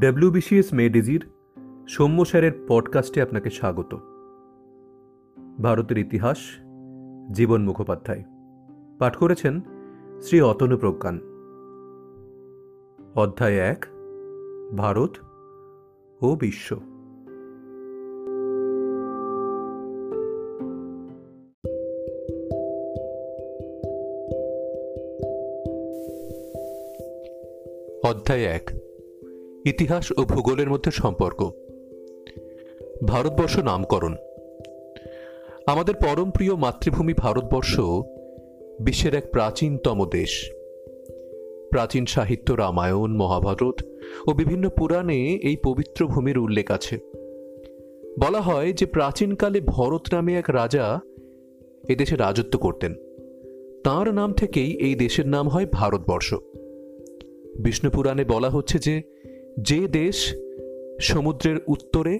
WBCS মেডিজির Soumya স্যারের পডকাস্টে আপনাকে স্বাগত। ভারতের ইতিহাস, জীবন মুখোপাধ্যায়। পাঠ করেছেন শ্রী অতনু প্রজ্ঞান। অধ্যায় এক, ভারত ও বিশ্ব। অধ্যায় এক ইতিহাস ও ভূগোলের মধ্যে সম্পর্ক। ভারতবর্ষ নামকরণ। আমাদের পরম প্রিয় মাতৃভূমি ভারতবর্ষ বিশ্বের এক প্রাচীনতম দেশ। প্রাচীন সাহিত্য, রামায়ণ, মহাভারত ও বিভিন্ন পুরাণে এই পবিত্র ভূমির উল্লেখ আছে। বলা হয় যে প্রাচীনকালে ভরত নামে এক রাজা এদেশে রাজত্ব করতেন। তার নাম থেকেই এই দেশের নাম হয় ভারতবর্ষ। বিষ্ণুপুরাণে বলা হচ্ছে যে যে দেশ সমুদ্রের উত্তরে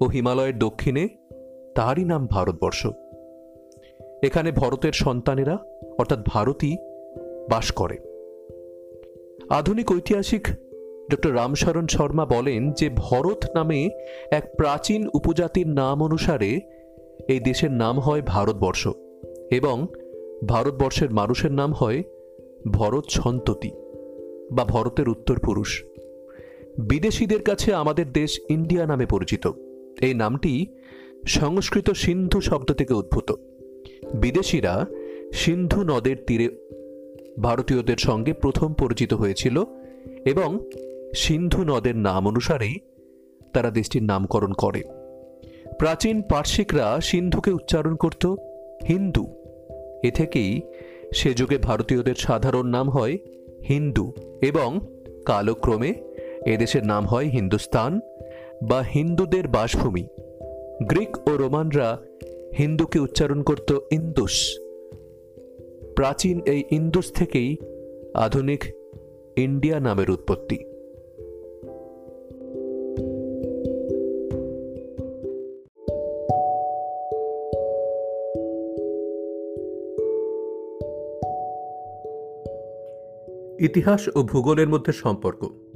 ও হিমালয়ের দক্ষিণে, তারই নাম ভারতবর্ষ। এখানে ভরতের সন্তানেরা, অর্থাৎ ভারতই, বাস করে। আধুনিক ঐতিহাসিক ডক্টর রামশরণ শর্মা বলেন যে, ভরত নামে এক প্রাচীন উপজাতির নাম অনুসারে এই দেশের নাম হয় ভারতবর্ষ এবং ভারতবর্ষের মানুষের নাম হয় ভরত সন্ততি বা ভরতের উত্তর পুরুষ বিদেশিদের কাছে আমাদের দেশ ইন্ডিয়া নামে পরিচিত। এই নামটি সংস্কৃত সিন্ধু শব্দ থেকে উদ্ভূত। বিদেশিরা সিন্ধু নদের তীরে ভারতীয়দের সঙ্গে প্রথম পরিচিত হয়েছিল এবং সিন্ধু নদের নাম অনুসারেই তারা দেশটির নামকরণ করে। প্রাচীন পার্শ্বিকরা সিন্ধুকে উচ্চারণ করত হিন্দু। এ থেকেই সে যুগে ভারতীয়দের সাধারণ নাম হয় হিন্দু এবং কালক্রমে এদেশের নাম হয় হিন্দুস্তান বা হিন্দুদের বাসভূমি। গ্রিক ও রোমানরা হিন্দুকে উচ্চারণ করত ইন্দুস। প্রাচীন এই ইন্দুস থেকেই আধুনিক ইন্ডিয়া নামের উৎপত্তি। ইতিহাস ও ভূগোলের মধ্যে সম্পর্ক।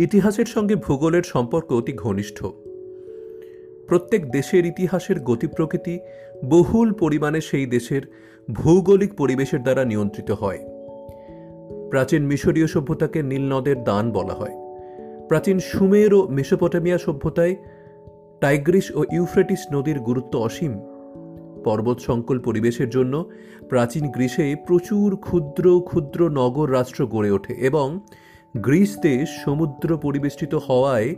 ইতিহাসের সঙ্গে ভূগোলের সম্পর্ক অতি ঘনিষ্ঠ। প্রত্যেক দেশের ইতিহাসের গতি প্রকৃতি বহুল পরিমাণে সেই দেশের ভৌগোলিক পরিবেশের দ্বারা নিয়ন্ত্রিত হয়। প্রাচীন মিশরীয় সভ্যতাকে নীলনদের দান বলা হয়। প্রাচীন সুমের ও মেসোপটেমিয়া সভ্যতায় টাইগ্রিস ও ইউফ্রেটিস নদীর গুরুত্ব অসীম। পর্বত সংকুল পরিবেশের জন্য প্রাচীন গ্রীসে প্রচুর ক্ষুদ্র ক্ষুদ্র নগর রাষ্ট্র গড়ে ওঠে এবং গ্রিস দেশ সমুদ্র পরিবেষ্টিত হওয়ায়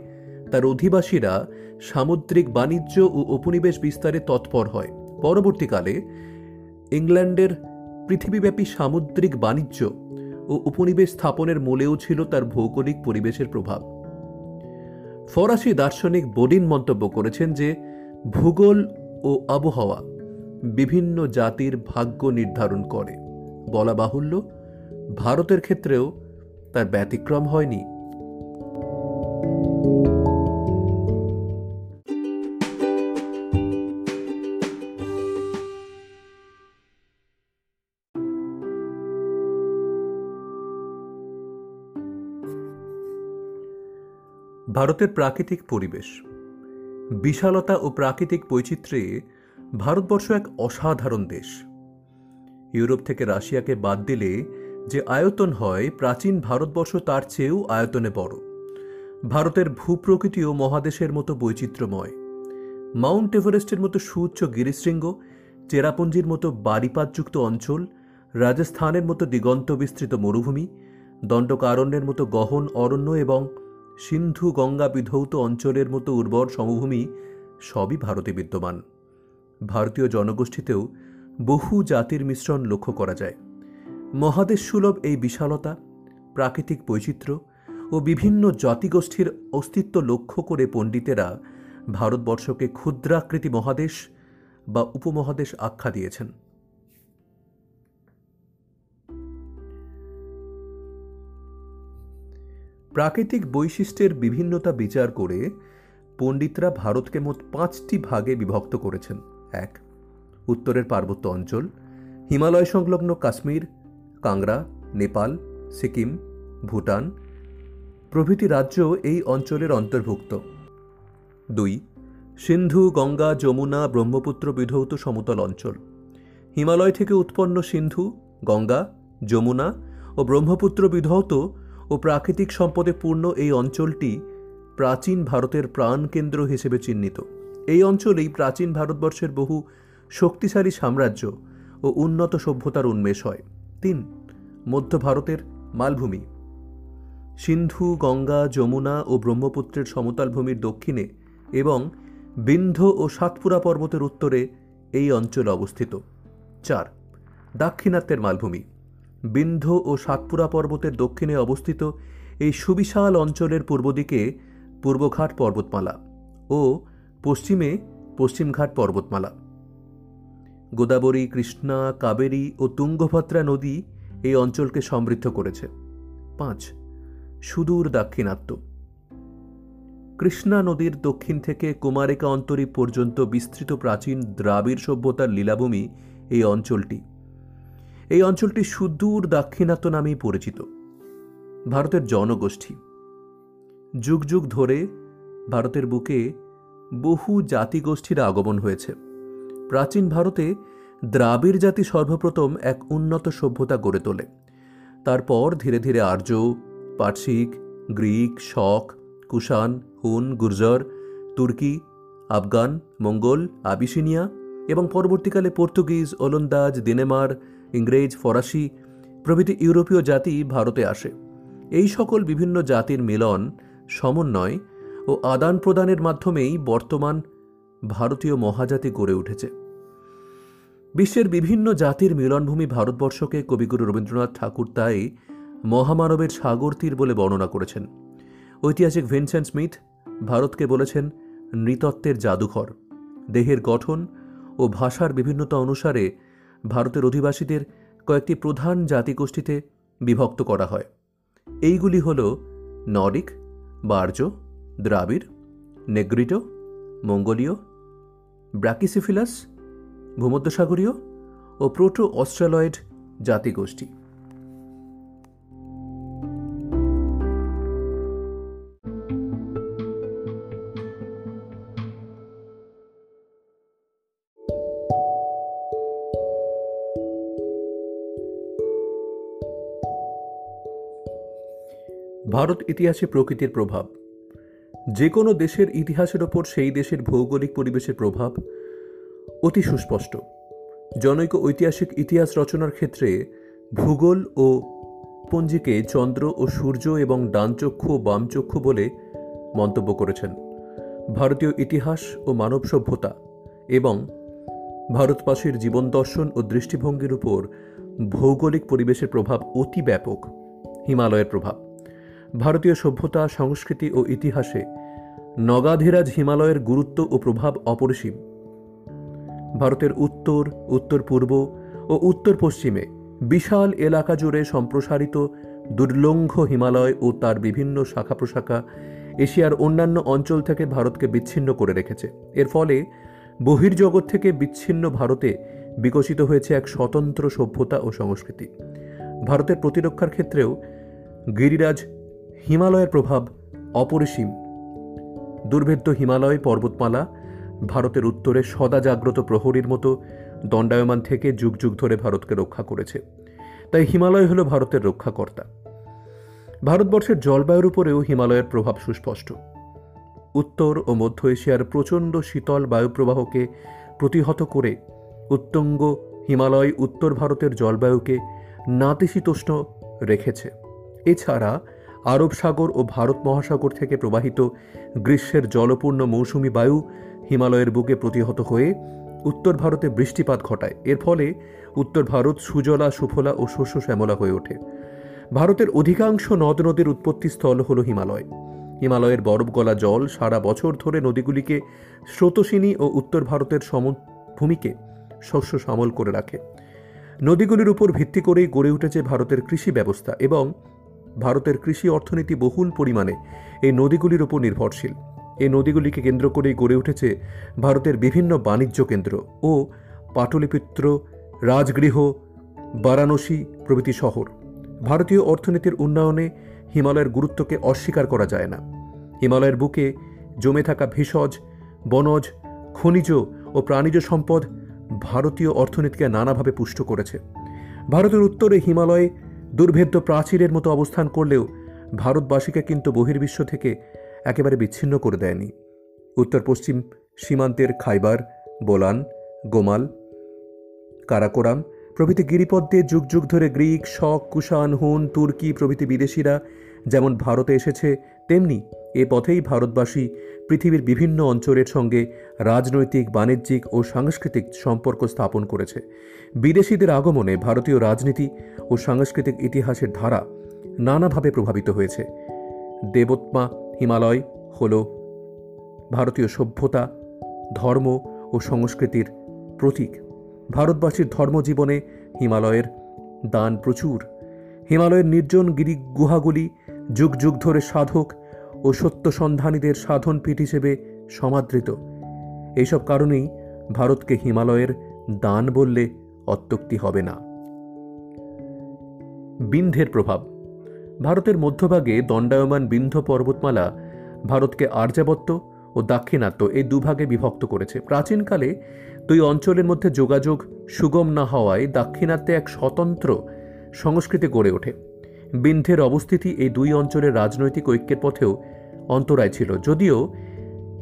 তার অধিবাসীরা সামুদ্রিক বাণিজ্য ও উপনিবেশ বিস্তারে তৎপর হয়। পরবর্তীকালে ইংল্যান্ডের পৃথিবীব্যাপী সামুদ্রিক বাণিজ্য ও উপনিবেশ স্থাপনের মূলেও ছিল তার ভৌগোলিক পরিবেশের প্রভাব। ফরাসি দার্শনিক বোডিন মন্তব্য করেছেন যে, ভূগোল ও আবহাওয়া বিভিন্ন জাতির ভাগ্য নির্ধারণ করে। বলা বাহুল্য, ভারতের ক্ষেত্রেও তার ব্যতিক্রম হয়নি। ভারতের প্রাকৃতিক পরিবেশ। বিশালতা ও প্রাকৃতিক বৈচিত্র্যে ভারতবর্ষ এক অসাধারণ দেশ। ইউরোপ থেকে রাশিয়াকে বাদ দিলে যে আয়তন হয়, প্রাচীন ভারতবর্ষ তার চেয়েও আয়তনে বড়। ভারতের ভূপ্রকৃতিও মহাদেশের মতো বৈচিত্র্যময়। মাউন্ট এভারেস্টের মতো সুউচ্চ গিরিশৃঙ্গ, চেরাপুঞ্জির মতো বাড়িপাতযুক্ত অঞ্চল, রাজস্থানের মতো দিগন্ত বিস্তৃত মরুভূমি, দণ্ডকারণ্যের মতো গহন অরণ্য এবং সিন্ধু গঙ্গা বিধৌত অঞ্চলের মতো উর্বর সমভূমি সবই ভারতে বিদ্যমান। ভারতীয় জনগোষ্ঠীতেও বহু জাতির মিশ্রণ লক্ষ্য করা যায়। মহাদেশ সুলভ এই বিশালতা, প্রাকৃতিক বৈচিত্র্য ও বিভিন্ন জাতিগোষ্ঠীর অস্তিত্ব লক্ষ্য করে পণ্ডিতেরা ভারতবর্ষকে ক্ষুদ্রাকৃতি মহাদেশ বা উপমহাদেশ আখ্যা দিয়েছেন। প্রাকৃতিক বৈশিষ্ট্যের বিভিন্নতা বিচার করে পণ্ডিতরা ভারতকে মোট পাঁচটি ভাগে বিভক্ত করেছেন। এক, উত্তরের পার্বত্য অঞ্চল, হিমালয় সংলগ্ন কাশ্মীর কাংড়া নেপাল, সিকিম, ভুটান প্রভৃতি রাজ্য এই অঞ্চলের অন্তর্ভুক্ত। দুই, সিন্ধু, গঙ্গা, যমুনা, ব্রহ্মপুত্র বিধৌত সমতল অঞ্চল। হিমালয় থেকে উৎপন্ন সিন্ধু, গঙ্গা, যমুনা ও ব্রহ্মপুত্র বিধৌত ও প্রাকৃতিক সম্পদে পূর্ণ এই অঞ্চলটি প্রাচীন ভারতের প্রাণকেন্দ্র হিসেবে চিহ্নিত। এই অঞ্চলেই প্রাচীন ভারতবর্ষের বহু শক্তিশালী সাম্রাজ্য ও উন্নত সভ্যতার উন্মেষ হয়। তিন, মধ্য ভারতের মালভূমি। সিন্ধু, গঙ্গা, যমুনা ও ব্রহ্মপুত্রের সমতল ভূমির দক্ষিণে এবং বিন্ধ্য ও সাতপুরা পর্বতের উত্তরে এই অঞ্চল অবস্থিত। চার, দাক্ষিণাত্যের মালভূমি। বিন্ধ্য ও সাতপুরা পর্বতের দক্ষিণে অবস্থিত এই সুবিশাল অঞ্চলের পূর্ব দিকে পূর্বঘাট পর্বতমালা ও পশ্চিমে পশ্চিমঘাট পর্বতমালা। গোদাবরী, কৃষ্ণা, কাবেরী ও তুঙ্গভদ্রা নদী এই অঞ্চলকে সমৃদ্ধ করেছে। পাঁচ, সুদূর দাক্ষিণাত্য। কৃষ্ণা নদীর দক্ষিণ থেকে কুমারিকা অন্তরী পর্যন্ত বিস্তৃত প্রাচীন দ্রাবিড় সভ্যতার লীলাভূমি এই অঞ্চলটি। এই অঞ্চলটি সুদূর দাক্ষিণাত্য নামেই পরিচিত। ভারতের জনগোষ্ঠী। যুগ যুগ ধরে ভারতের বুকে বহু জাতিগোষ্ঠীর আগমন হয়েছে। প্রাচীন ভারতে দ্রাবিড় জাতি সর্বপ্রথম এক উন্নত সভ্যতা গড়ে তোলে। তারপর ধীরে ধীরে আর্য পার্সিক গ্রিক, শক, কুষাণ, হুন, গুর্জর, তুর্কি, আফগান, মঙ্গল, আবিসিনিয়া এবং পরবর্তীকালে পর্তুগিজ, ওলন্দাজ দিনেমার ইংরেজ, ফরাসি প্রভৃতি ইউরোপীয় জাতি ভারতে আসে। এই সকল বিভিন্ন জাতির মিলন, সমন্বয় ও আদান প্রদানের মাধ্যমেই বর্তমান ভারতীয় মহাজাতি গড়ে উঠেছে। বিশ্বের বিভিন্ন জাতির মিলনভূমি ভারতবর্ষকে কবিগুরু রবীন্দ্রনাথ ঠাকুর তাই মহামানবের সাগর তীর বলে বর্ণনা করেছেন। ঐতিহাসিক ভিনসেন্ট স্মিথ ভারতকে বলেছেন, নৃতত্ত্বের জাদুঘর। দেহের গঠন ও ভাষার বিভিন্নতা অনুসারে ভারতের অধিবাসীদের কয়েকটি প্রধান জাতিগোষ্ঠীতে বিভক্ত করা হয়। এইগুলি হল নরিক বার্জ দ্রাবিড়, নেগ্রিটো, মঙ্গোলীয় ব্র্যাকিসিফিলাস ভূমধ্যসাগরীয় ও প্রোটো অস্ট্রালয়েড জাতিগোষ্ঠী। ভারত ইতিহাসে প্রকৃতির প্রভাব। যে কোনো দেশের ইতিহাসের ওপর সেই দেশের ভৌগোলিক পরিবেশের প্রভাব অতি সুস্পষ্ট। জনৈক ঐতিহাসিক ইতিহাস রচনার ক্ষেত্রে ভূগোল ও পঞ্জিকে চন্দ্র ও সূর্য এবং ডানচক্ষু ও বামচক্ষু বলে মন্তব্য করেছেন। ভারতীয় ইতিহাস ও মানব সভ্যতা এবং ভারতবাসীর জীবন দর্শন ও দৃষ্টিভঙ্গির উপর ভৌগোলিক পরিবেশের প্রভাব অতি ব্যাপক, হিমালয়ের প্রভাব। ভারতীয় সভ্যতা, সংস্কৃতি ও ইতিহাসে নগাধিরাজ হিমালয়ের গুরুত্ব ও প্রভাব অপরিসীম। ভারতের উত্তর উত্তর পূর্ব ও উত্তর পশ্চিমে বিশাল এলাকা জুড়ে সম্প্রসারিত দুর্লঙ্ঘ হিমালয় ও তার বিভিন্ন শাখা প্রশাখা এশিয়ার অন্যান্য অঞ্চল থেকে ভারতকে বিচ্ছিন্ন করে রেখেছে। এর ফলে বহির্জগৎ থেকে বিচ্ছিন্ন ভারতে বিকশিত হয়েছে এক স্বতন্ত্র সভ্যতা ও সংস্কৃতি। ভারতের প্রতিরক্ষার ক্ষেত্রেও গিরিরাজ হিমালয়ের প্রভাব অপরিসীম। দুর্ভেদ্য হিমালয় পর্বতমালা, ভারতের উত্তরে সদা জাগ্রত প্রহরীর মতো দণ্ডায়মান থেকে যুগ যুগ ধরে ভারতকে রক্ষা করেছে। তাই হিমালয় হল ভারতের রক্ষাকর্তা। ভারতবর্ষের জলবায়ুর উপরেও হিমালয়ের প্রভাব সুস্পষ্ট। উত্তর ও মধ্য এশিয়ার প্রচণ্ড শীতল বায়ুপ্রবাহকে প্রতিহত করে উত্তঙ্গ হিমালয় উত্তর ভারতের জলবায়ুকে নাতিশীতোষ্ণ রেখেছে। এছাড়া আরব সাগর ও ভারত মহাসাগর থেকে প্রবাহিত গ্রীষ্মের জলপূর্ণ মৌসুমি বায়ু হিমালয়ের বুকে প্রতিহত হয়ে উত্তর ভারতে বৃষ্টিপাত ঘটায়। এর ফলে উত্তর ভারত সুজলা, সুফলা ও শস্য শ্যামলা হয়ে ওঠে। ভারতের অধিকাংশ নদ নদীর উৎপত্তিস্থল হল হিমালয়। হিমালয়ের বরফ গলা জল সারা বছর ধরে নদীগুলিকে স্রোতসিনী ও উত্তর ভারতের সমভূমিকে শস্য সামল করে রাখে। নদীগুলির উপর ভিত্তি করেই গড়ে উঠেছে ভারতের কৃষি ব্যবস্থা এবং ভারতের কৃষি অর্থনীতি বহুল পরিমাণে এই নদীগুলির উপর নির্ভরশীল। এই নদীগুলিকে কেন্দ্র করেই গড়ে উঠেছে ভারতের বিভিন্ন বাণিজ্য কেন্দ্র ও পাটলিপুত্র, রাজগৃহ, বারাণসী প্রভৃতি শহর। ভারতীয় অর্থনীতির উন্নয়নে হিমালয়ের গুরুত্বকে অস্বীকার করা যায় না। হিমালয়ের বুকে জমে থাকা ভেষজ, বনজ, খনিজ ও প্রাণীজ সম্পদ ভারতীয় অর্থনীতিকে নানাভাবে পুষ্ট করেছে। ভারতের উত্তরে হিমালয়ে দুর্ভেদ্য প্রাচীরের মতো অবস্থান করলেও ভারতবাসীকে কিন্তু বহির্বিশ্ব থেকে একেবারে বিচ্ছিন্ন করে দেয়নি। উত্তর পশ্চিম সীমান্তের খাইবার, বোলান, গোমাল, কারাকোরাম প্রভৃতি গিরিপথ দিয়ে যুগ যুগ ধরে গ্রিক, শক, কুষাণ, হুন, তুর্কি প্রভৃতি বিদেশিরা যেমন ভারতে এসেছে, তেমনি এ পথেই ভারতবাসী পৃথিবীর বিভিন্ন অঞ্চলের সঙ্গে রাজনৈতিক, বাণিজ্যিক ও সাংস্কৃতিক সম্পর্ক স্থাপন করেছে। বিদেশিদের আগমনে ভারতীয় রাজনীতি ও সাংস্কৃতিক ইতিহাসের ধারা নানাভাবে প্রভাবিত হয়েছে। দেবোত্মা হিমালয় হল ভারতীয় সভ্যতা, ধর্ম ও সংস্কৃতির প্রতীক। ভারতবাসীর ধর্মজীবনে হিমালয়ের দান প্রচুর। হিমালয়ের নির্জন গিরি গুহাগুলি যুগ যুগ ধরে সাধক ও সত্যসন্ধানীদের সাধন পীঠ হিসেবে সমাদৃত। এইসব কারণেই ভারতকে হিমালয়ের দান বললে অত্যক্তি হবে না। বিন্ধের প্রভাব। ভারতের মধ্যভাগে দণ্ডায়মান বিন্ধ্য পর্বতমালা ভারতকে আর্যাবত্য ও দাক্ষিণাত্য এই দুভাগে বিভক্ত করেছে। প্রাচীনকালে দুই অঞ্চলের মধ্যে যোগাযোগ সুগম না হওয়ায় দাক্ষিণাত্যে এক স্বতন্ত্র সংস্কৃতি গড়ে ওঠে। বিন্ধ্যের অবস্থিতি এই দুই অঞ্চলের রাজনৈতিক ঐক্যের পথেও অন্তরায় ছিল। যদিও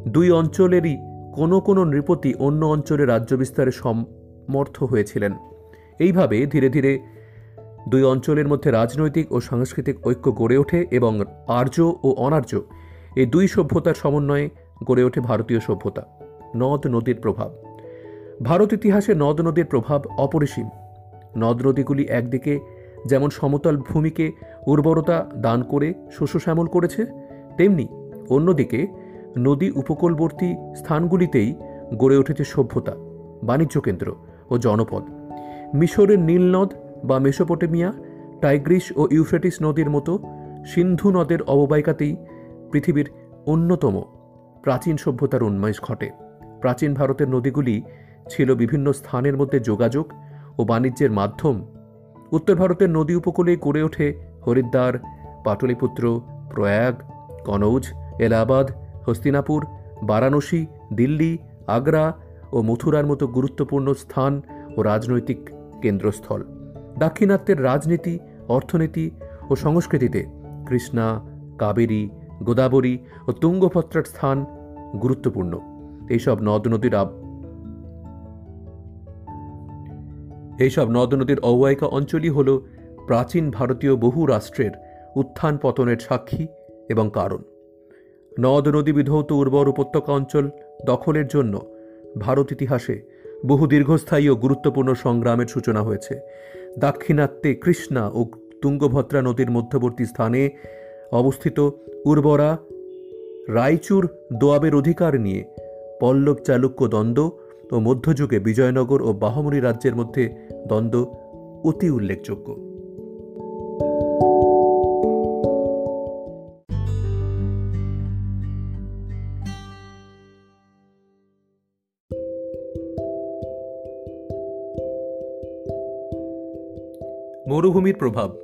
দুই অঞ্চলেরই কোনো কোনো নৃপতি অন্য অঞ্চলে রাজ্য বিস্তারে সমর্থ হয়েছিলেন। এইভাবে ধীরে ধীরে দুই অঞ্চলের মধ্যে রাজনৈতিক ও সাংস্কৃতিক ঐক্য গড়ে ওঠে এবং আর্য ও অনার্য এই দুই সভ্যতার সমন্বয়ে গড়ে ওঠে ভারতীয় সভ্যতা, নদ নদীর প্রভাব। ভারত ইতিহাসে নদ নদীর প্রভাব অপরিসীম। নদ নদীগুলি একদিকে যেমন সমতল ভূমিকে উর্বরতা দান করে শস্য শ্যামল করেছে, তেমনি অন্যদিকে নদী উপকূলবর্তী স্থানগুলিতেই গড়ে উঠেছে সভ্যতা, বাণিজ্য কেন্দ্র ও জনপদ। মিশরের নীলনদ বা মেসোপটেমিয়া, টাইগ্রিস ও ইউফ্রেটিস নদীর মতো সিন্ধু নদের অববাহিকাতেই পৃথিবীর অন্যতম প্রাচীন সভ্যতার উন্মেষ ঘটে। প্রাচীন ভারতের নদীগুলি ছিল বিভিন্ন স্থানের মধ্যে যোগাযোগ ও বাণিজ্যের মাধ্যম। উত্তর ভারতের নদী উপকূলে গড়ে ওঠে হরিদ্বার, পাটলিপুত্র, প্রয়াগ, কনৌজ, এলাহাবাদ হস্তিনাপুর, বারাণসী, দিল্লি, আগ্রা ও মথুরার মতো গুরুত্বপূর্ণ স্থান ও রাজনৈতিক কেন্দ্রস্থল। দাক্ষিণাত্যের রাজনীতি, অর্থনীতি ও সংস্কৃতিতে কৃষ্ণা, কাবেরী, গোদাবরী ও তুঙ্গভদ্রার স্থান গুরুত্বপূর্ণ। এইসব নদ নদীর এইসব নদ নদীর অববাহিকা অঞ্চলই হল প্রাচীন ভারতীয় বহু রাষ্ট্রের উত্থান পতনের সাক্ষী এবং কারণ। নদ নদী বিধৌত উর্বর উপত্যকা অঞ্চল দখলের জন্য ভারত ইতিহাসে বহু দীর্ঘস্থায়ী ও গুরুত্বপূর্ণ সংগ্রামের সূচনা হয়েছে। দাক্ষিণাত্যে কৃষ্ণা ও তুঙ্গভদ্রা নদীর মধ্যবর্তী স্থানে অবস্থিত উর্বরা রায়চুর দোয়াবের অধিকার নিয়ে পল্লব চালুক্য দ্বন্দ্ব ও মধ্যযুগে বিজয়নগর ও বাহমনি রাজ্যের মধ্যে দ্বন্দ্ব অতি উল্লেখযোগ্য। মরুভূমির প্রভাব।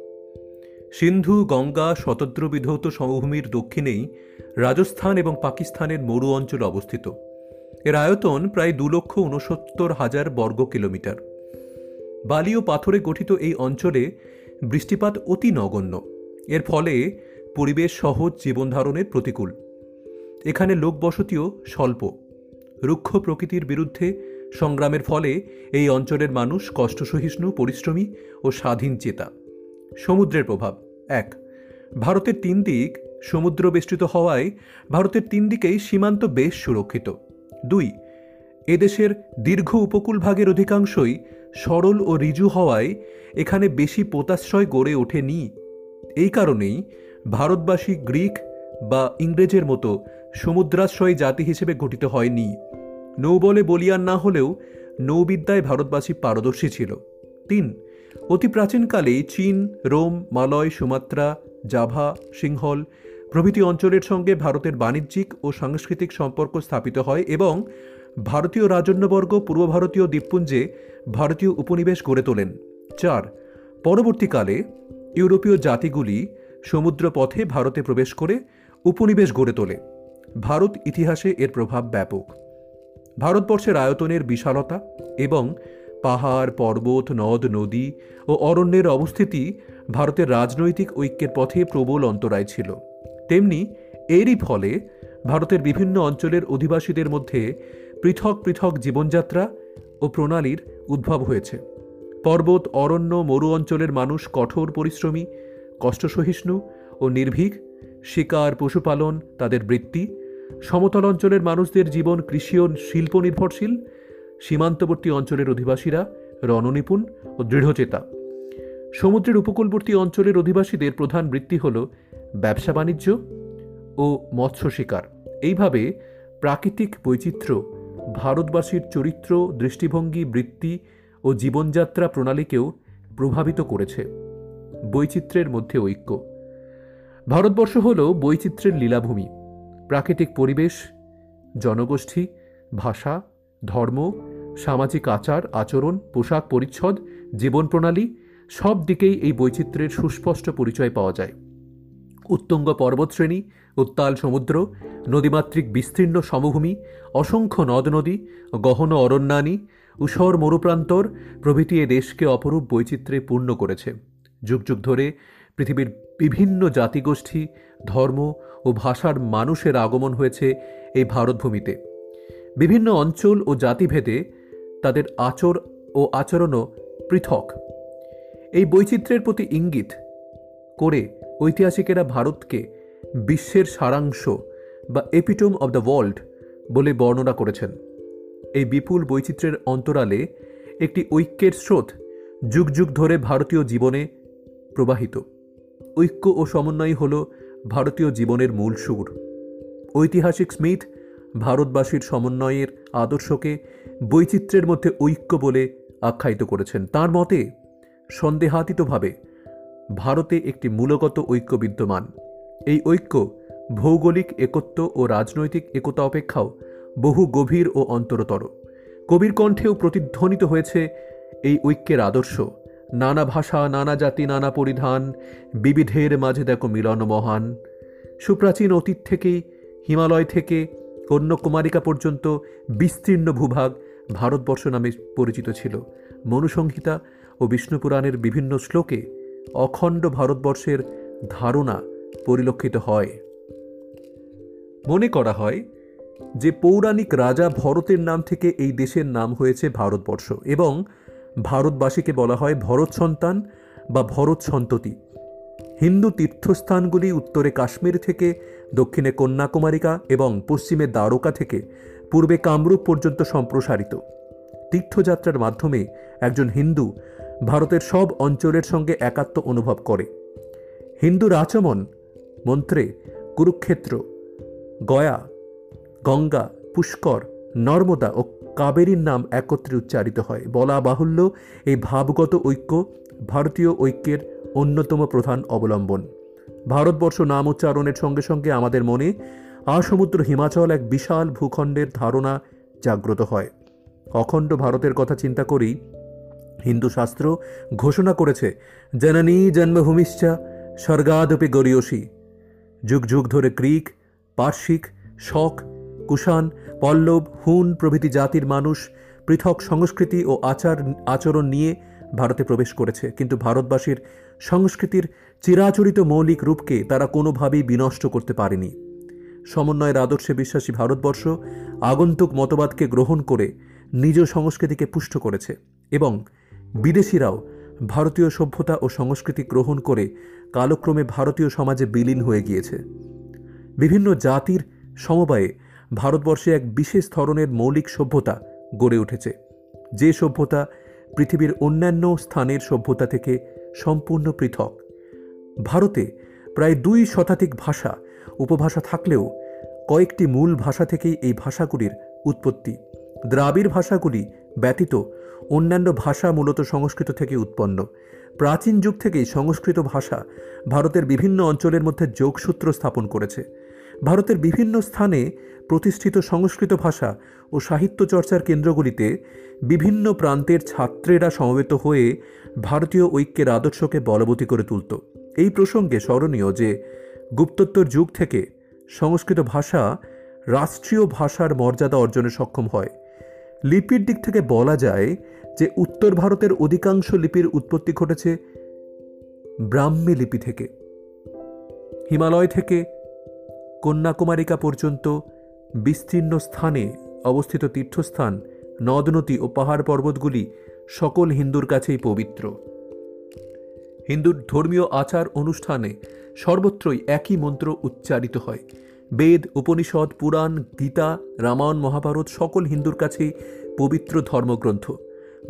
সিন্ধু, গঙ্গা শতদ্র বিধৌত সমভূমির দক্ষিণেই রাজস্থান এবং পাকিস্তানের মরু অঞ্চল অবস্থিত। এর আয়তন প্রায় দু লক্ষ উনসত্তর হাজার বর্গ কিলোমিটার। বালি ও পাথরে গঠিত এই অঞ্চলে বৃষ্টিপাত অতি নগণ্য। এর ফলে পরিবেশ সহজ, জীবনধারণের প্রতিকূল। এখানে লোকবসতিও স্বল্প। রুক্ষ প্রকৃতির বিরুদ্ধে সংগ্রামের ফলে এই অঞ্চলের মানুষ কষ্টসহিষ্ণু, পরিশ্রমী ও স্বাধীন চেতা। সমুদ্রের প্রভাব, এক। ভারতের তিন দিক সমুদ্র বেষ্টিত হওয়ায় ভারতের তিন দিকেই সীমান্ত বেশ সুরক্ষিত। দুই। এদেশের দীর্ঘ উপকূল ভাগের অধিকাংশই সরল ও ঋজু হওয়ায় এখানে বেশি পোতাশ্রয় গড়ে ওঠেনি। এই কারণেই ভারতবাসী গ্রিক বা ইংরেজের মতো সমুদ্রাশ্রয়ী জাতি হিসেবে গঠিত হয়নি। নৌবলে বলিয়ান না হলেও নৌবিদ্যায় ভারতবাসী পারদর্শী ছিল। তিন, অতি প্রাচীনকালে চীন, Rome, Malaya, Sumatra, Java, Sinhala প্রভৃতি অঞ্চলের সঙ্গে ভারতের বাণিজ্যিক ও সাংস্কৃতিক সম্পর্ক স্থাপিত হয় এবং ভারতীয় রাজন্যবর্গ পূর্ব ভারতীয় দ্বীপপুঞ্জে ভারতীয় উপনিবেশ গড়ে তোলেন। চার, পরবর্তীকালে ইউরোপীয় জাতিগুলি সমুদ্র পথে ভারতে প্রবেশ করে উপনিবেশ গড়ে তোলে। ভারত ইতিহাসে এর প্রভাব ব্যাপক। ভারতবর্ষের আয়তনের বিশালতা এবং পাহাড়, পর্বত, নদ, নদী ও অরণ্যের অবস্থিতি ভারতের রাজনৈতিক ঐক্যের পথে প্রবল অন্তরায় ছিল। তেমনি এরই ফলে ভারতের বিভিন্ন অঞ্চলের অধিবাসীদের মধ্যে পৃথক পৃথক জীবনযাত্রা ও প্রণালীর উদ্ভব হয়েছে। পর্বত, অরণ্য, মরু অঞ্চলের মানুষ কঠোর পরিশ্রমী, কষ্টসহিষ্ণু ও নির্ভীক। শিকার, পশুপালন, তাদের বৃত্তি সমতল অঞ্চলের মানুষদের জীবন কৃষি ও শিল্প নির্ভরশীল, সীমান্তবর্তী অঞ্চলের অধিবাসীরা রণনিপুণ ও দৃঢ়চেতা। সমুদ্রের উপকূলবর্তী অঞ্চলের অধিবাসীদের প্রধান বৃত্তি হল ব্যবসা বাণিজ্য ও মৎস্য শিকার। এইভাবে প্রাকৃতিক বৈচিত্র্য, ভারতবাসীর চরিত্র, দৃষ্টিভঙ্গি, বৃত্তি ও জীবনযাত্রা প্রণালীকেও প্রভাবিত করেছে। বৈচিত্র্যের মধ্যে ঐক্য। ভারতবর্ষ হল বৈচিত্র্যের লীলাভূমি। প্রাকৃতিক পরিবেশ, জনগোষ্ঠী, ভাষা, ধর্ম, সামাজিক আচার, আচরণ, পোশাক পরিচ্ছদ, জীবন প্রণালী সব দিকেই এই বৈচিত্র্যের সুস্পষ্ট পরিচয় পাওয়া যায়। উত্তঙ্গ পর্বতশ্রেণী, উত্তাল সমুদ্র নদীমাত্রিক বিস্তীর্ণ সমভূমি, অসংখ্য নদ নদী গহন অরণ্যানী, উষর মরুপ্রান্তর প্রভৃতি এ দেশকে অপরূপ বৈচিত্র্যে পূর্ণ করেছে। যুগ যুগ ধরে পৃথিবীর বিভিন্ন জাতিগোষ্ঠী, ধর্ম ও ভাষার মানুষের আগমন হয়েছে এই ভারতভূমিতে। বিভিন্ন অঞ্চল ও জাতিভেদে তাদের আচর ও আচরণও পৃথক। এই বৈচিত্র্যের প্রতি ইঙ্গিত করে ঐতিহাসিকেরা ভারতকে বিশ্বের সারাংশ বা এপিটোম অব দ্য ওয়ার্ল্ড বলে বর্ণনা করেছেন। এই বিপুল বৈচিত্র্যের অন্তরালে একটি ঐক্যের স্রোত যুগ যুগ ধরে ভারতীয় জীবনে প্রবাহিত। ঐক্য ও সমন্বয় হল ভারতীয় জীবনের মূল সুর। ঐতিহাসিক স্মিথ ভারতবাসীর সমন্বয়ের আদর্শকে বৈচিত্র্যের মধ্যে ঐক্য বলে আখ্যায়িত করেছেন। তার মতে, সন্দেহাতীতভাবে ভারতে একটি মূলগত ঐক্য বিদ্যমান। এই ঐক্য ভৌগোলিক একত্ব ও রাজনৈতিক একতা অপেক্ষাও বহু গভীর ও অন্তরতর। কবির কণ্ঠেও প্রতিধ্বনিত হয়েছে এই ঐক্যের আদর্শ। নানা ভাষা, নানা জাতি, নানা পরিধান, বিবিধের মাঝে দেখো মিলন মহান। সুপ্রাচীন অতীত থেকেই হিমালয় থেকে, কন্যাকুমারিকা পর্যন্ত বিস্তীর্ণ ভূভাগ ভারতবর্ষ নামে পরিচিত ছিল। মনুসংহিতা ও বিষ্ণুপুরাণের বিভিন্ন শ্লোকে অখণ্ড ভারতবর্ষের ধারণা পরিলক্ষিত হয়। মনে করা হয় যে পৌরাণিক রাজা ভরতের নাম থেকে এই দেশের নাম হয়েছে ভারতবর্ষ এবং ভারতবাসীকে বলা হয় ভরত সন্তান বা ভরত সন্ততি। হিন্দু তীর্থস্থানগুলি উত্তরে কাশ্মীর থেকে, দক্ষিণে কন্যাকুমারিকা এবং পশ্চিমে দ্বারকা থেকে, পূর্বে কামরূপ পর্যন্ত সম্প্রসারিত। তীর্থযাত্রার মাধ্যমে একজন হিন্দু ভারতের সব অঞ্চলের সঙ্গে একাত্ম অনুভব করে। হিন্দুর আচমন মন্ত্রে কুরুক্ষেত্র, গয়া, গঙ্গা, পুষ্কর, নর্মদা ও কাবেরীর নাম একত্রে উচ্চারিত হয়। বলা বাহুল্য, এই ভাবগত ঐক্য ভারতীয় ঐক্যের অন্যতম প্রধান অবলম্বন। ভারতবর্ষ নাম উচ্চারণের সঙ্গে সঙ্গে আমাদের মনে আসমুদ্র হিমাচল এক বিশাল ভূখণ্ডের ধারণা জাগ্রত হয়। অখণ্ড ভারতের কথা চিন্তা করি হিন্দু শাস্ত্র ঘোষণা করেছে, জননী জন্মভূমিশ্চা স্বর্গাদপি গরিয়সী। যুগ যুগ ধরে গ্রিক, পার্শ্বিক, শক, কুষাণ পল্লব, হুন প্রভৃতি জাতির মানুষ, পৃথক সংস্কৃতি ও আচার, আচরণ নিয়ে ভারতে প্রবেশ করেছে। কিন্তু ভারতবাসীর সংস্কৃতির চিরাচরিত মৌলিক রূপকে তারা কোনোভাবেই বিনষ্ট করতে পারেনি। সমন্বয়ের আদর্শে বিশ্বাসী ভারতবর্ষ আগন্তুক মতবাদকে গ্রহণ করে নিজ সংস্কৃতিকে পুষ্ট করেছে এবং বিদেশিরাও ভারতীয় সভ্যতা ও সংস্কৃতি গ্রহণ করে কালক্রমে ভারতীয় সমাজে বিলীন হয়ে গিয়েছে। বিভিন্ন জাতির সমবায়ে ভারতবর্ষে এক বিশেষ ধরনের মৌলিক সভ্যতা গড়ে উঠেছে। যে সভ্যতা পৃথিবীর অন্যান্য স্থানের সভ্যতা থেকে সম্পূর্ণ পৃথক। ভারতে প্রায় দুই শতাধিক ভাষা, উপভাষা থাকলেও কয়েকটি মূল ভাষা থেকেই এই ভাষাগুলির উৎপত্তি। দ্রাবিড় ভাষাগুলি ব্যতীত অন্যান্য ভাষা মূলত সংস্কৃত থেকে উৎপন্ন। প্রাচীন যুগ থেকেই সংস্কৃত ভাষা ভারতের বিভিন্ন অঞ্চলের মধ্যে যোগসূত্র স্থাপন করেছে। ভারতের বিভিন্ন স্থানে প্রতিষ্ঠিত সংস্কৃত ভাষা ও সাহিত্য চর্চার কেন্দ্রগুলিতে বিভিন্ন প্রান্তের ছাত্রেরা সমবেত হয়ে ভারতীয় ঐক্যের আদর্শকে বলবতী করে তুলত। এই প্রসঙ্গে স্মরণীয় যে গুপ্তোত্তর যুগ থেকে সংস্কৃত ভাষা রাষ্ট্রীয় ভাষার মর্যাদা অর্জনে সক্ষম হয়। লিপির দিক থেকে বলা যায় যে উত্তর ভারতের অধিকাংশ লিপির উৎপত্তি ঘটেছে ব্রাহ্মী লিপি থেকে। হিমালয় থেকে কন্যাকুমারিকা পর্যন্ত বিস্তীর্ণ স্থানে অবস্থিত তীর্থস্থান নদ নদী ও পাহাড় পর্বতগুলি সকল হিন্দুর কাছেই পবিত্র। হিন্দুর ধর্মীয় আচার অনুষ্ঠানে সর্বত্রই একই মন্ত্র উচ্চারিত হয়। বেদ, উপনিষদ, পুরাণ, গীতা, রামায়ণ, মহাভারত সকল হিন্দুর কাছেই পবিত্র ধর্মগ্রন্থ।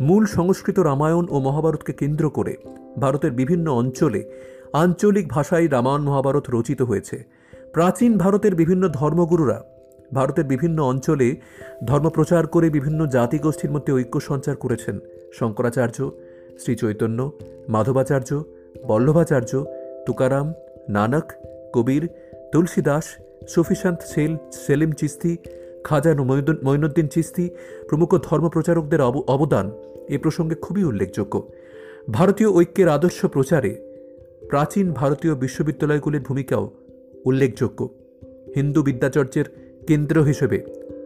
মূল সংস্কৃত রামায়ণ ও মহাভারতকে কেন্দ্র করে ভারতের বিভিন্ন অঞ্চলে আঞ্চলিক ভাষায় রামায়ণ, মহাভারত রচিত হয়েছে। প্রাচীন ভারতের বিভিন্ন ধর্মগুরুরা ভারতের বিভিন্ন অঞ্চলে ধর্মপ্রচার করে বিভিন্ন জাতিগোষ্ঠীর মধ্যে ঐক্য সঞ্চার করেছেন শঙ্করাচার্য, শ্রী চৈতন্য, মাধবাচার্য, বল্লভাচার্য, তুকারাম, নানক, কবির, তুলসীদাস, সুফিশান্ত সেল, সেলিম চিস্তি, খাজা মঈনুদ্দিন চিস্তি প্রমুখ ধর্মপ্রচারকদের অবদান এ প্রসঙ্গে খুবই উল্লেখযোগ্য। ভারতীয় ঐক্যের আদর্শ প্রচারে প্রাচীন ভারতীয় বিশ্ববিদ্যালয়গুলির ভূমিকাও উল্লেখযোগ্য। হিন্দু বিদ্যাচর্যের কেন্দ্র হিসেবে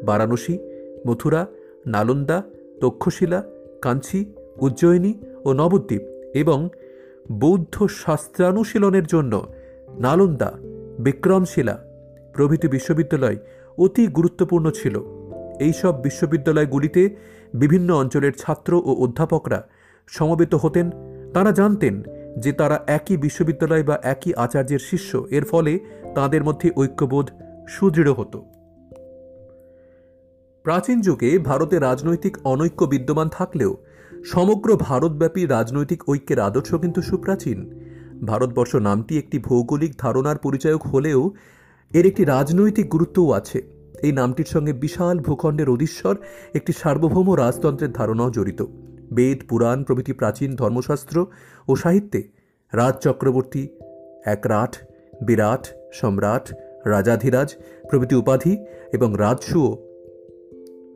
বারাণসী, মথুরা, নালন্দা, তক্ষশিলা, কাঞ্চি, উজ্জয়িনী ও নবদ্বীপ এবং বৌদ্ধ শাস্ত্রানুশীলনের জন্য নালন্দা বিক্রমশিলা প্রভৃতি বিশ্ববিদ্যালয় অতি গুরুত্বপূর্ণ ছিল। এইসব বিশ্ববিদ্যালয়গুলিতে বিভিন্ন অঞ্চলের ছাত্র ও অধ্যাপকরা সমবেত হতেন। তারা জানতেন যে তারা একই বিশ্ববিদ্যালয় বা একই আচার্যের শিষ্য। এর ফলে তাদের মধ্যে ঐক্যবোধ সুদৃঢ় হতো। প্রাচীন যুগে ভারতে রাজনৈতিক অনৈক্য বিদ্যমান থাকলেও সমগ্র ভারতব্যাপী রাজনৈতিক ঐক্যের আদর্শ কিন্তু সুপ্রাচীন। ভারতবর্ষ নামটি একটি ভৌগোলিক ধারণার পরিচায়ক হলেও এর একটি রাজনৈতিক গুরুত্বও আছে। এই নামটির সঙ্গে বিশাল ভূখণ্ডের অধীশ্বর একটি সার্বভৌম রাজতন্ত্রের ধারণাও জড়িত। বেদ, পুরাণ প্রভৃতি প্রাচীন ধর্মশাস্ত্র ও সাহিত্যে রাজ চক্রবর্তী একরাট বিরাট, সম্রাট, রাজাধিরাজ প্রভৃতি উপাধি এবং রাজসুও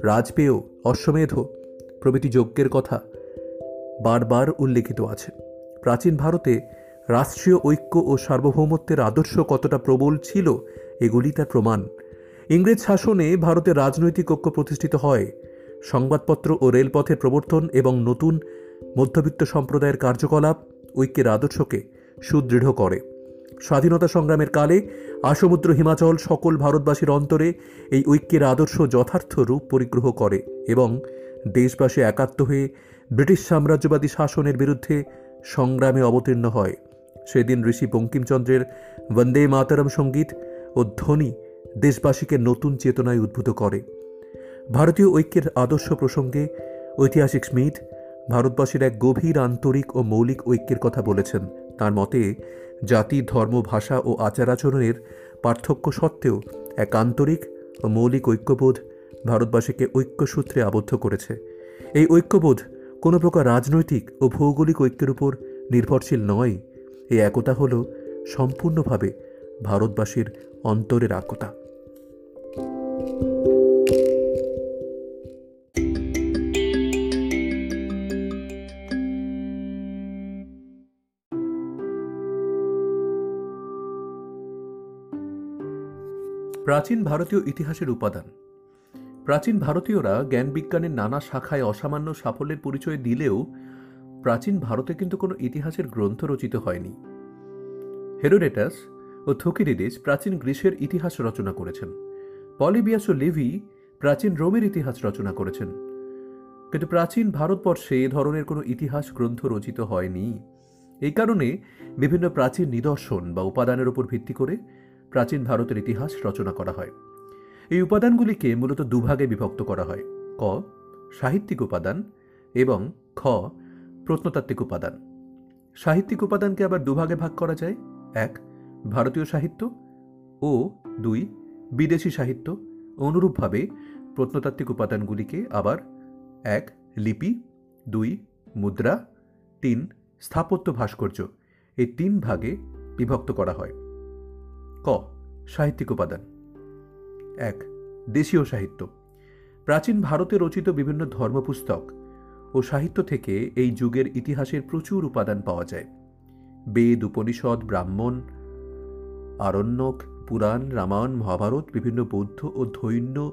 রাজপেয়, অশ্বমেধ প্রভৃতি যজ্ঞের কথা বারবার উল্লেখিত আছে। প্রাচীন ভারতে রাষ্ট্রীয় ঐক্য ও সার্বভৌমত্বের আদর্শ কতটা প্রবল ছিল, এগুলি তার প্রমাণ। ইংরেজ শাসনে ভারতের রাজনৈতিক ঐক্য প্রতিষ্ঠিত হয়। সংবাদপত্র ও রেলপথের প্রবর্তন এবং নতুন মধ্যবিত্ত সম্প্রদায়ের কার্যকলাপ ঐক্যের আদর্শকে সুদৃঢ় করে। স্বাধীনতা সংগ্রামের কালে আসমুদ্র হিমাচল সকল ভারতবাসীর অন্তরে এই ঐক্যের আদর্শ যথার্থ রূপ পরিগ্রহ করে এবং দেশবাসী একাত্ম হয়ে ব্রিটিশ সাম্রাজ্যবাদী শাসনের বিরুদ্ধে সংগ্রামে অবতীর্ণ হয়। সেদিন ঋষি বঙ্কিমচন্দ্রের বন্দে মাতারম সংগীত ও ধ্বনি দেশবাসীকে নতুন চেতনায় উদ্ভূত করে। ভারতীয় ঐক্যের আদর্শ প্রসঙ্গে ঐতিহাসিক স্মিথ ভারতবাসীর এক গভীর আন্তরিক ও মৌলিক ঐক্যের কথা বলেছেন। তার মতে জাতি, ধর্ম, ভাষা ও আচার আচরণের পার্থক্য সত্ত্বেও এক আন্তরিক ও মৌলিক ঐক্যবোধ ভারতবাসীকে ঐক্যসূত্রে আবদ্ধ করেছে। এই ঐক্যবোধ কোনো প্রকার রাজনৈতিক ও ভৌগোলিক ঐক্যের উপর নির্ভরশীল নয়। এই একতা হল সম্পূর্ণভাবে ভারতবাসীর অন্তরের একতা। প্রাচীন ভারতীয় ইতিহাসের উপাদান। প্রাচীন ভারতীয়রা জ্ঞান বিজ্ঞানের নানা শাখায় অসামান্য সাফল্যের পরিচয় দিলেও প্রাচীন ভারতে কিন্তু কোনো ইতিহাসের গ্রন্থ রচিত হয়নি। হেরোডেটাস ও থকিরিডিস প্রাচীন গ্রীসের ইতিহাস রচনা করেছেন। পলিবিয়াস ও লিভি প্রাচীন রোমের ইতিহাস রচনা করেছেন। কিন্তু প্রাচীন ভারতবর্ষে এ ধরনের কোনো ইতিহাস গ্রন্থ রচিত হয়নি। এই কারণে বিভিন্ন প্রাচীন নিদর্শন বা উপাদানের উপর ভিত্তি করে প্রাচীন ভারতের ইতিহাস রচনা করা হয়। এই উপাদানগুলিকে মূলত দুভাগে বিভক্ত করা হয়। ক, সাহিত্যিক উপাদান এবং খ, প্রত্নতাত্ত্বিক উপাদান। সাহিত্যিক উপাদানকে আবার দুভাগে ভাগ করা যায়। এক, ভারতীয় সাহিত্য ও দুই, বিদেশি সাহিত্য। অনুরূপভাবে প্রত্নতাত্ত্বিক উপাদানগুলিকে আবার এক, লিপি, দুই, মুদ্রা, তিন, স্থাপত্য ভাস্কর্য। এই তিন ভাগে বিভক্ত করা হয়। ক, সাহিত্যিক উপাদান। এক, দেশীয় সাহিত্য। প্রাচীন ভারতে রচিত বিভিন্ন ধর্মপুস্তক ও সাহিত্য থেকে এই যুগের ইতিহাসের প্রচুর উপাদান পাওয়া যায়। বেদ, উপনিষদ, ব্রাহ্মণ, আরণ্যক, পুরাণ, রামায়ণ, মহাভারত, বিভিন্ন বৌদ্ধ ও ধৈন্য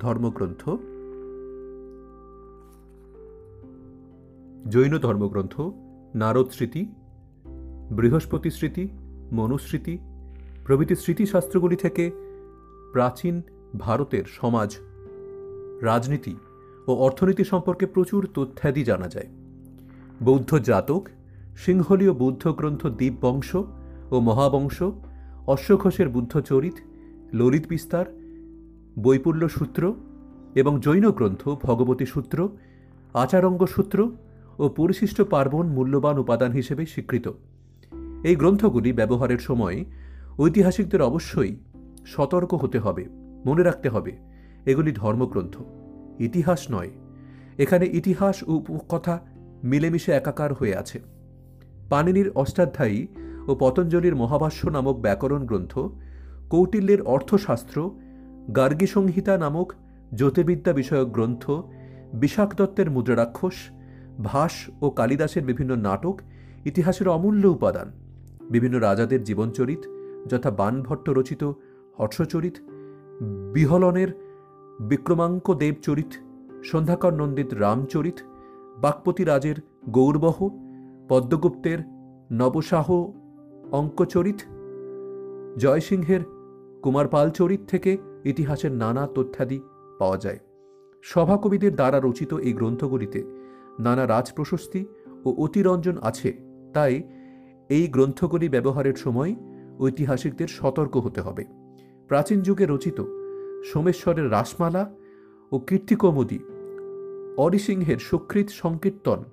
ধর্মগ্রন্থ। জৈন ধর্মগ্রন্থ, নারদ স্মৃতি, বৃহস্পতি স্মৃতি মনুস্মৃতি, প্রভৃতি স্মৃতিশাস্ত্রগুলি থেকে প্রাচীন ভারতের সমাজ, রাজনীতি ও অর্থনীতি সম্পর্কে প্রচুর তথ্যাদি জানা যায়। বৌদ্ধ জাতক, সিংহলীয় বৌদ্ধ গ্রন্থ দ্বীপবংশ ও মহাবংশ অশ্বঘোষের বুদ্ধচরিত ললিত বিস্তার, বৈপুল্য সূত্র এবং জৈন গ্রন্থ, ভগবতী সূত্র, আচারঙ্গ সূত্র ও পরিশিষ্ট পার্বণ মূল্যবান উপাদান হিসেবে স্বীকৃত। এই গ্রন্থগুলি ব্যবহারের সময় ঐতিহাসিকদের অবশ্যই সতর্ক হতে হবে, মনে রাখতে হবে। এগুলি ধর্মগ্রন্থ, ইতিহাস নয়। এখানে ইতিহাস ও উপকথা মিলেমিশে একাকার হয়ে আছে। পানিনির অষ্টাধ্যায়ী ও পতঞ্জলির মহাভাষ্য নামক ব্যাকরণ গ্রন্থ, কৌটিল্যের অর্থশাস্ত্র গার্গী সংহিতা নামক জ্যোতির্বিদ্যা বিষয়ক গ্রন্থ বিশাখ দত্তের মুদ্রারাক্ষস, ভাস ও কালিদাসের বিভিন্ন নাটক ইতিহাসের অমূল্য উপাদান। বিভিন্ন রাজাদের জীবনচরিত যথা বানভট্ট রচিত হর্ষচরিত, বিহলনের বিক্রমাঙ্ক দেবচরিত, সন্ধ্যাকর নন্দিত রামচরিত, বাকপতি রাজের গৌরবহ, পদ্মগুপ্তের নবসাহ অঙ্কচরিত, জয়সিংহের কুমারপাল চরিত থেকে ইতিহাসের নানা তথ্যাদি পাওয়া যায়। সভাকবিদের দ্বারা রচিত এই গ্রন্থগুলিতে নানা রাজপ্রশস্তি ও অতিরঞ্জন আছে, তাই এই গ্রন্থগুলি ব্যবহারের সময় ঐতিহাসিকদের সতর্ক হতে হবে। প্রাচীন যুগে রচিত সোমেশ্বরের রাসমালা ও কীর্তিকৌমুদী, অরিসিংহের সুকৃত সংকীর্তন,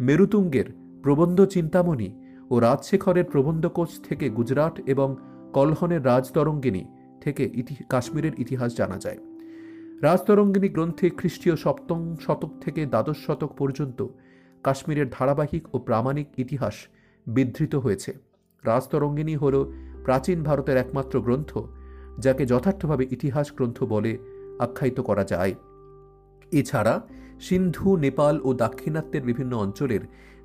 মেরুতুঙ্গের প্রবন্ধ চিন্তামণি ও রাজশেখরের প্রবন্ধকোচ থেকে গুজরাট এবং কলহনের রাজতরঙ্গিনী থেকে ইতি, কাশ্মীরের ইতিহাস জানা যায়। রাজতরঙ্গিনী গ্রন্থে খ্রিস্টীয় সপ্তম শতক থেকে দ্বাদশ শতক পর্যন্ত কাশ্মীরের ধারাবাহিক ও প্রামাণিক ইতিহাস বিধৃত হয়েছে। রাজতরঙ্গিনী হল প্রাচীন ভারতের একমাত্র গ্রন্থ, যাকে যথার্থভাবে ইতিহাস গ্রন্থ বলে আখ্যায়িত করা যায়। এছাড়া সিন্ধু, নেপাল ও দাক্ষিণাত্যের বিভিন্ন অঞ্চলের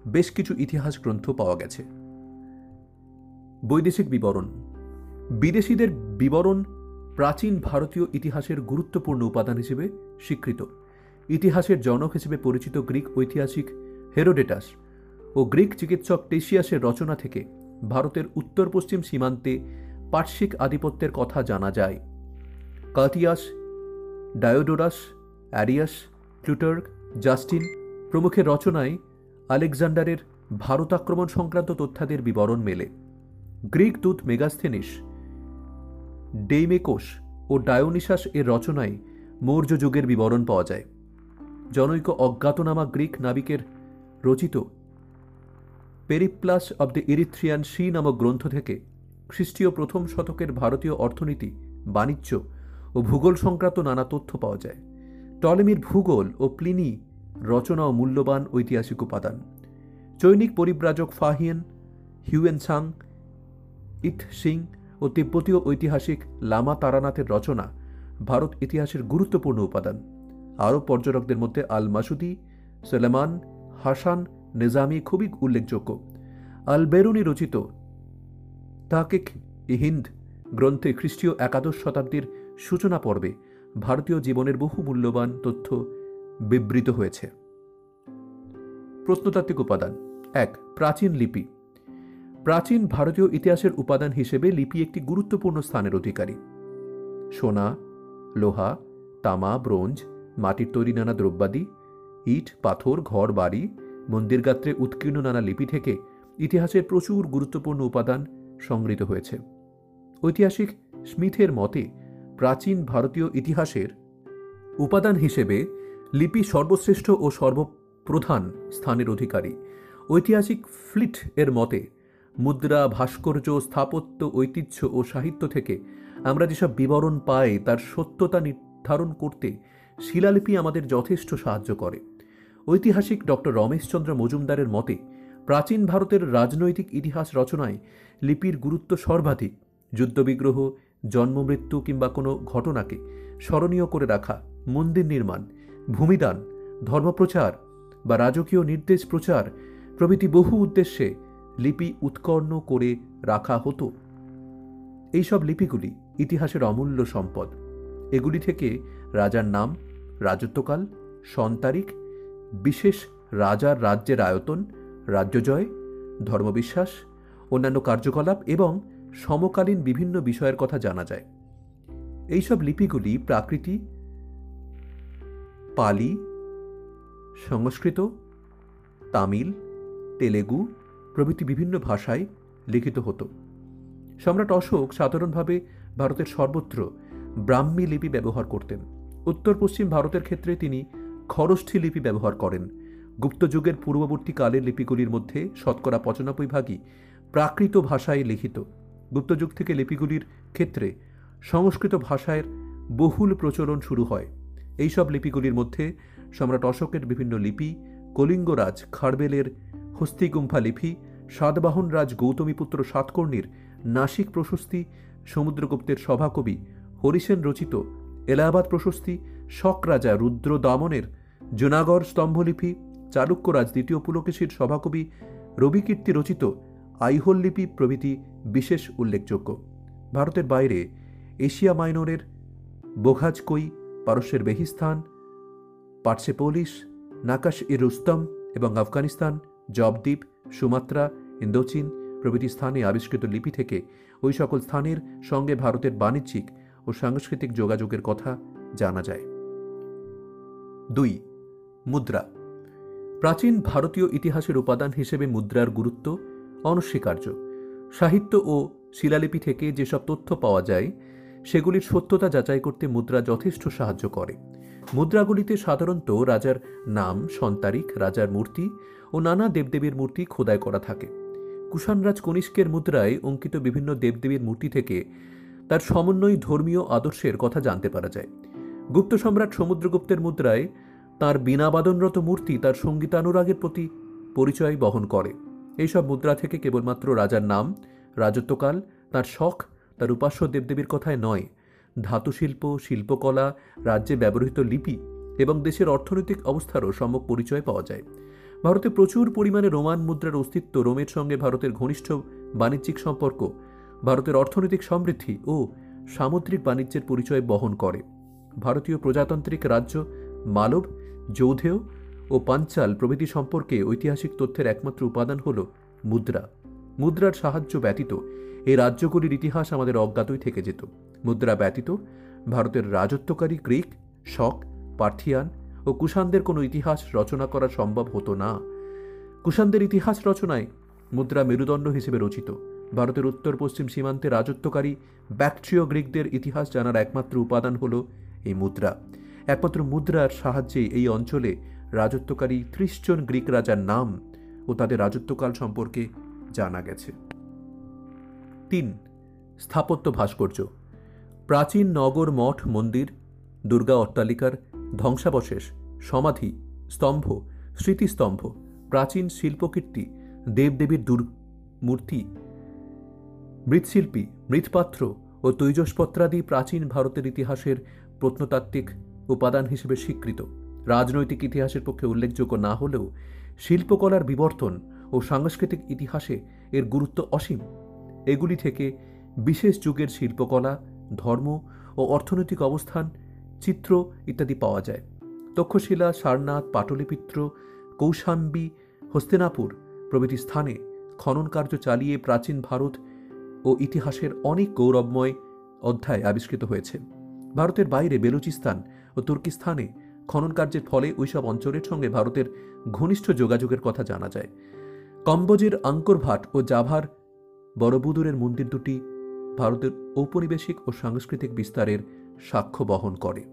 বেশ কিছু ইতিহাস গ্রন্থ পাওয়া গেছে। বৈদেশিক বিবরণ। বিদেশিদের বিবরণ প্রাচীন ভারতীয় ইতিহাসের গুরুত্বপূর্ণ উপাদান হিসেবে স্বীকৃত। ইতিহাসের জনক হিসেবে পরিচিত গ্রিক ঐতিহাসিক হেরোডেটাস। ও গ্রিক চিকিৎসক টেসিয়াসের রচনা থেকে ভারতের উত্তর পশ্চিম সীমান্তে পার্শ্বিক আধিপত্যের কথা জানা যায়। Curtius Diodorus, Arrian, Plutarch, Justin প্রমুখের রচনায় আলেকজান্ডারের ভারত আক্রমণ সংক্রান্ত তথ্যাদের বিবরণ মেলে। গ্রিক দূত মেগাস্থেনিস, ডেইমেকোস ও ডায়োনিসাস এর রচনায় মৌর্য যুগের বিবরণ পাওয়া যায়। জনৈক অজ্ঞাতনামা গ্রিক নাবিকের রচিত Periplus of the Erythraean Sea নামক গ্রন্থ থেকে খ্রিস্টীয় প্রথম শতকের ভারতীয় অর্থনীতি, বাণিজ্য ও ভূগোল সংক্রান্ত নানা তথ্য পাওয়া যায়। টলেমির ভূগোল ও প্লিনি রচনা ও মূল্যবান ঐতিহাসিক উপাদান। চৈনিক পরিব্রাজক Fahien, Hiuen Tsang I Tsing ও তিব্বতীয় ঐতিহাসিক লামা তারানাথের রচনা ভারত ইতিহাসের গুরুত্বপূর্ণ উপাদান। আরও পর্যটকদের মধ্যে আল মাসুদি সেলেমান, হাসান নিজামি খুবই উল্লেখযোগ্য। আল বেরুনি রচিত তাকিক ইহিন্দ গ্রন্থে খ্রিস্টীয় একাদশ শতাব্দীর সূচনা পর্বে ভারতীয় জীবনের বহু মূল্যবান তথ্য বিবৃত হয়েছে। প্রত্নতাত্ত্বিক উপাদান। এক, প্রাচীন লিপি। প্রাচীন ভারতীয় ইতিহাসের উপাদান হিসেবে লিপি একটি গুরুত্বপূর্ণ স্থানের অধিকারী। সোনা, লোহা, তামা, ব্রোঞ্জ, মাটির তৈরি নানা দ্রব্যাদি, ইট, পাথর, ঘর, বাড়ি মন্দির গাত্রে উৎকীর্ণ নানা লিপি থেকে ইতিহাসের প্রচুর গুরুত্বপূর্ণ উপাদান সংগৃহীত হয়েছে। ঐতিহাসিক স্মিথের মতে প্রাচীন ভারতীয় ইতিহাসের উপাদান হিসেবে লিপি সর্বশ্রেষ্ঠ ও সর্বপ্রধান স্থানের অধিকারী। ঐতিহাসিক ফ্লিট এর মতে মুদ্রা, ভাস্কর্য, স্থাপত্য, ঐতিহ্য ও সাহিত্য থেকে আমরা যেসব বিবরণ পাই তার সত্যতা নির্ধারণ করতে শিলালিপি আমাদের যথেষ্ট সাহায্য করে। ঐতিহাসিক ডক্টর রমেশচন্দ্র মজুমদারের মতে, প্রাচীন ভারতের রাজনৈতিক ইতিহাস রচনায় লিপির গুরুত্ব সর্বাধিক। যুদ্ধবিগ্রহ, জন্মমৃত্যু কিংবা কোনো ঘটনাকে স্মরণীয় করে রাখা, মন্দির নির্মাণ, ভূমিদান, ধর্মপ্রচার বা রাজকীয় নির্দেশ প্রচার প্রভৃতি বহু উদ্দেশ্যে লিপি উৎকর্ণ করে রাখা হতো। এইসব লিপিগুলি ইতিহাসের অমূল্য সম্পদ। এগুলি থেকে রাজার নাম, রাজত্বকাল সন্তারিখ বিশেষ রাজার রাজ্যের আয়তন রাজ্যজয় ধর্মবিশ্বাস অন্যান্য কার্যকলাপ এবং সমকালীন বিভিন্ন বিষয়ের কথা জানা যায়। এইসব লিপিগুলি প্রাকৃতি, পালি, সংস্কৃত, তামিল, তেলেগু প্রভৃতি বিভিন্ন ভাষায় লিখিত হতো। সম্রাট অশোক সাধারণভাবে ভারতের সর্বত্র ব্রাহ্মী লিপি ব্যবহার করতেন। উত্তর পশ্চিম ভারতের ক্ষেত্রে তিনি খরষ্ঠী লিপি ব্যবহার করেন। গুপ্তযুগের পূর্ববর্তী কালের লিপিগুলির মধ্যে শতকরা পঁচানব্বই ভাগই প্রাকৃত ভাষায় লিখিত। গুপ্তযুগ থেকে লিপিগুলির ক্ষেত্রে সংস্কৃত ভাষায় বহুল প্রচলন শুরু হয়। এইসব লিপিগুলির মধ্যে সম্রাট অশোকের বিভিন্ন লিপি, কলিঙ্গরাজ খারবেলের হস্তিগুম্ফা লিপি, সাতবাহন রাজ গৌতমীপুত্র সাতকর্ণীর নাসিক প্রশস্তি, সমুদ্রগুপ্তের সভাকবি হরিসেন রচিত এলাহাবাদ প্রশস্তি শক রাজা রুদ্র দামনের জুনাগড় স্তম্ভলিপি চালুক্যরাজ দ্বিতীয় পুলকেশীর সভাকবি রবিকীর্তি রচিত আইহোল লিপি প্রভৃতি বিশেষ উল্লেখযোগ্য। ভারতের বাইরে এশিয়া মাইনরের বোঘাজকই পারস্যের বেহিস্তান পার্সেপোলিস নাকাশ ই রুস্তম এবং আফগানিস্তান, জবদ্বীপ, সুমাত্রা, ইন্দোচীন প্রভৃতি স্থানে আবিষ্কৃত লিপি থেকে ওই সকল স্থানের সঙ্গে ভারতের বাণিজ্যিক ও সাংস্কৃতিক যোগাযোগের কথা জানা যায়। দুই, মুদ্রা। প্রাচীন ভারতীয় ইতিহাসের উপাদান হিসেবে মুদ্রার গুরুত্ব অনস্বীকার্য। সাহিত্য ও শিলালিপি থেকে যেসব তথ্য পাওয়া যায়, সেগুলির সত্যতা যাচাই করতে মুদ্রা যথেষ্ট সাহায্য করে। মুদ্রাগুলিতে সাধারণত রাজার নাম সন্তারিখ রাজার মূর্তি ও নানা দেবদেবীর মূর্তি খোদাই করা থাকে। কুষাণরাজ কনিষ্কের মুদ্রায় অঙ্কিত বিভিন্ন দেবদেবীর মূর্তি থেকে তার সমন্বয় ধর্মীয় আদর্শের কথা জানতে পারা যায়। গুপ্ত সম্রাট সমুদ্রগুপ্তের মুদ্রায় তার বিনাবাদনরত মূর্তি তার সঙ্গীতানুরাগের প্রতি পরিচয় বহন করে। এইসব মুদ্রা থেকে কেবলমাত্র রাজার নাম, রাজত্বকাল, তার শখ, তার উপাস্য দেবদেবীর কথায় নয়। ধাতুশিল্প, শিল্পকলা, রাজ্যে ব্যবহৃত লিপি এবং দেশের অর্থনৈতিক অবস্থারও সম্যক পরিচয় পাওয়া যায়। ভারতে প্রচুর পরিমাণে রোমান মুদ্রার অস্তিত্ব, রোমের সঙ্গে ভারতের ঘনিষ্ঠ বাণিজ্যিক সম্পর্ক, ভারতের অর্থনৈতিক সমৃদ্ধি ও সামুদ্রিক বাণিজ্যের পরিচয় বহন করে। ভারতীয় প্রজাতান্ত্রিক রাজ্য, মালব, যৌধেয় ও পাঞ্চাল প্রভৃতি সম্পর্কে ঐতিহাসিক তথ্যের একমাত্র উপাদান হল মুদ্রা। মুদ্রার সাহায্য ব্যতীত এই রাজ্যগুলির ইতিহাস আমাদের অজ্ঞাতই থেকে যেত। মুদ্রা ব্যতীত ভারতের রাজত্বকারী গ্রিক, শক, পার্থিয়ান ও কুষাণদের কোনো ইতিহাস রচনা করা সম্ভব হতো না। কুষাণদের ইতিহাস রচনায় মুদ্রা মেরুদণ্ড হিসেবে রচিত। ভারতের উত্তর পশ্চিম সীমান্তে রাজত্বকারী ব্যাকট্রিয় গ্রিকদের ইতিহাস জানার একমাত্র উপাদান হল এই মুদ্রা। একমাত্র মুদ্রার সাহায্যে এই অঞ্চলে রাজত্বকারী ত্রিশ জন গ্রিক রাজার নাম ও তাদের রাজত্বকাল সম্পর্কে জানা গেছে। তিন, স্থাপত্য ভাস্কর্য। প্রাচীন নগর মঠ মন্দির, দুর্গা অট্টালিকার ধ্বংসাবশেষ, সমাধি, স্তম্ভ, স্মৃতিস্তম্ভ, প্রাচীন শিল্পকীর্তি, দেবদেবীর দুর মূর্তি মৃৎশিল্পী, মৃৎপাত্র ও তৈজসপত্রাদি প্রাচীন ভারতের ইতিহাসের প্রত্নতাত্ত্বিক উপাদান হিসেবে স্বীকৃত। রাজনৈতিক ইতিহাসের পক্ষে উল্লেখযোগ্য না হলেও শিল্পকলার বিবর্তন ও সাংস্কৃতিক ইতিহাসে এর গুরুত্ব অসীম। এগুলি থেকে বিশেষ যুগের শিল্পকলা, ধর্ম ও অর্থনৈতিক অবস্থান, চিত্র ইত্যাদি পাওয়া যায়। তক্ষশিলা, সারনাথ, পাটলিপিত্র, কৌশাম্বী, হস্তিনাপুর প্রভৃতি স্থানে খনন কার্য চালিয়ে প্রাচীন ভারত ও ইতিহাসের অনেক গৌরবময় অধ্যায় আবিষ্কৃত হয়েছে। ভারতের বাইরে বেলুচিস্তান ও তুর্কিস্তানে খনন কার্যের ফলে ওইসব অঞ্চলের সঙ্গে ভারতের ঘনিষ্ঠ যোগাযোগের কথা জানা যায়। কম্বোজের আঙ্করভাট ও জাভার বড়বুদুরের মন্দির দুটি ভারতের ঔপনিবেশিক ও সাংস্কৃতিক বিস্তারের সাক্ষ্য বহন করে।